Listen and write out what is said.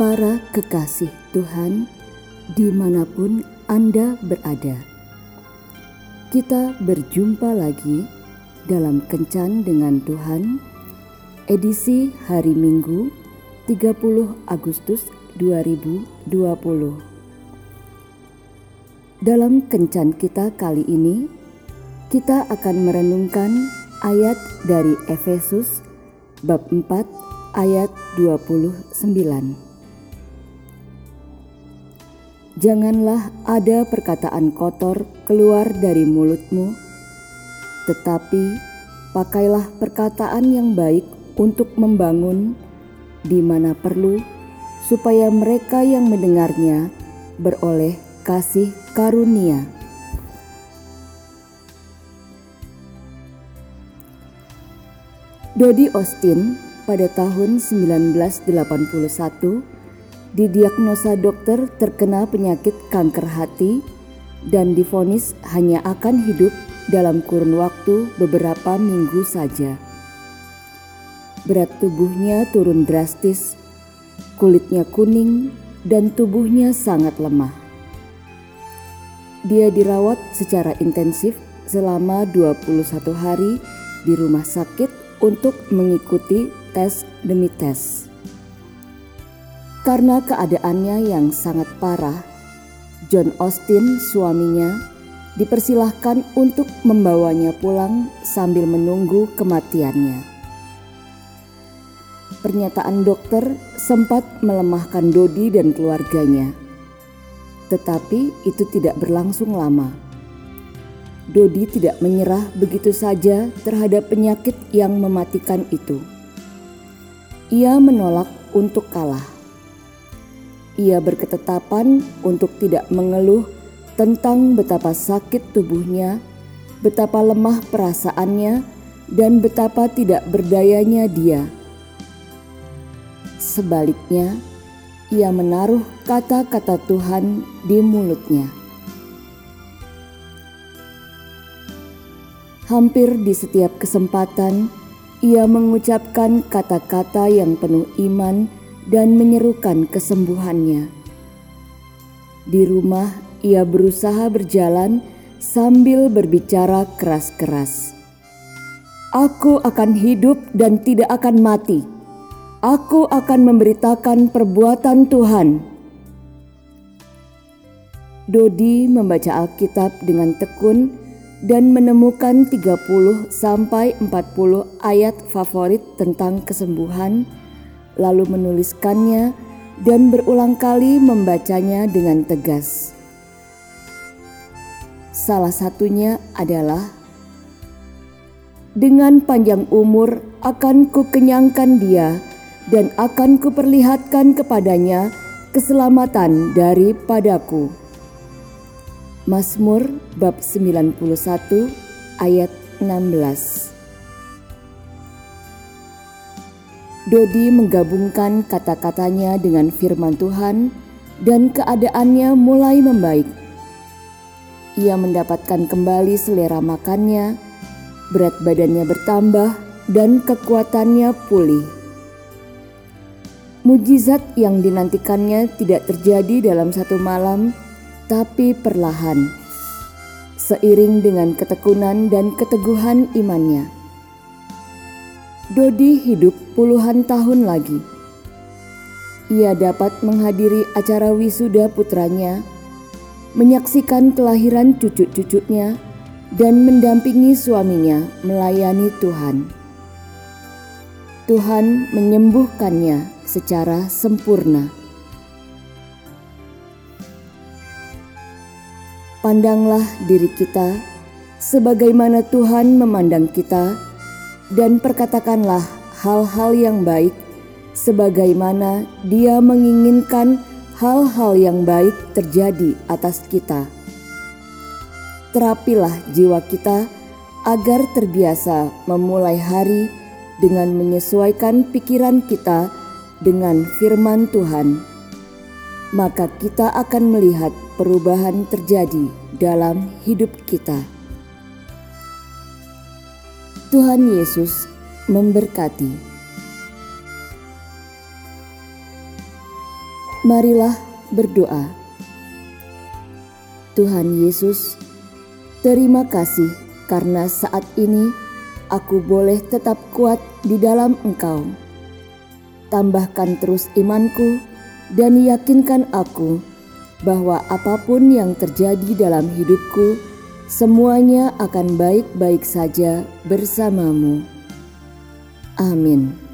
Para kekasih Tuhan, di mana pun Anda berada, kita berjumpa lagi dalam Kencan dengan Tuhan, edisi hari Minggu 30 Agustus 2020. Dalam Kencan kita kali ini, kita akan merenungkan ayat dari Efesus bab 4 ayat 29. Janganlah ada perkataan kotor keluar dari mulutmu, tetapi pakailah perkataan yang baik untuk membangun di mana perlu, supaya mereka yang mendengarnya beroleh kasih karunia. Dodi Austin pada tahun 1981 didiagnosa dokter terkena penyakit kanker hati dan difonis hanya akan hidup dalam kurun waktu beberapa minggu saja. Berat tubuhnya turun drastis, kulitnya kuning, dan tubuhnya sangat lemah. Dia dirawat secara intensif selama 21 hari di rumah sakit untuk mengikuti tes demi tes. Karena keadaannya yang sangat parah, John Austin, suaminya, dipersilahkan untuk membawanya pulang sambil menunggu kematiannya. Pernyataan dokter sempat melemahkan Dodi dan keluarganya, tetapi itu tidak berlangsung lama. Dodi tidak menyerah begitu saja terhadap penyakit yang mematikan itu. Ia menolak untuk kalah ia berketetapan untuk tidak mengeluh tentang betapa sakit tubuhnya, betapa lemah perasaannya, dan betapa tidak berdayanya dia. Sebaliknya, ia menaruh kata-kata Tuhan di mulutnya. Hampir di setiap kesempatan, ia mengucapkan kata-kata yang penuh iman dan menyerukan kesembuhannya. Di rumah, ia berusaha berjalan sambil berbicara keras-keras. Aku akan hidup dan tidak akan mati. Aku akan memberitakan perbuatan Tuhan. Dodi membaca Alkitab dengan tekun dan menemukan 30 sampai 40 ayat favorit tentang kesembuhan lalu menuliskannya dan berulang kali membacanya dengan tegas. Salah satunya adalah dengan panjang umur akan kukenyangkan dia dan akan kuperlihatkan kepadanya keselamatan daripadaku. Mazmur bab 91 ayat 16 Dodi menggabungkan kata-katanya dengan firman Tuhan dan keadaannya mulai membaik. Ia mendapatkan kembali selera makannya, berat badannya bertambah, dan kekuatannya pulih. Mujizat yang dinantikannya tidak terjadi dalam satu malam, tapi perlahan, seiring dengan ketekunan dan keteguhan imannya. Dodi hidup puluhan tahun lagi. Ia dapat menghadiri acara wisuda putranya, menyaksikan kelahiran cucu-cucunya, dan mendampingi suaminya melayani Tuhan. Tuhan menyembuhkannya secara sempurna. Pandanglah diri kita sebagaimana Tuhan memandang kita dan perkatakanlah hal-hal yang baik, sebagaimana Dia menginginkan hal-hal yang baik terjadi atas kita. Terapilah jiwa kita agar terbiasa memulai hari dengan menyesuaikan pikiran kita dengan firman Tuhan. Maka kita akan melihat perubahan terjadi dalam hidup kita. Tuhan Yesus memberkati. Marilah berdoa. Tuhan Yesus, terima kasih karena saat ini aku boleh tetap kuat di dalam Engkau. Tambahkan terus imanku dan yakinkan aku bahwa apa pun yang terjadi dalam hidupku, semuanya akan baik-baik saja bersamamu. Amin.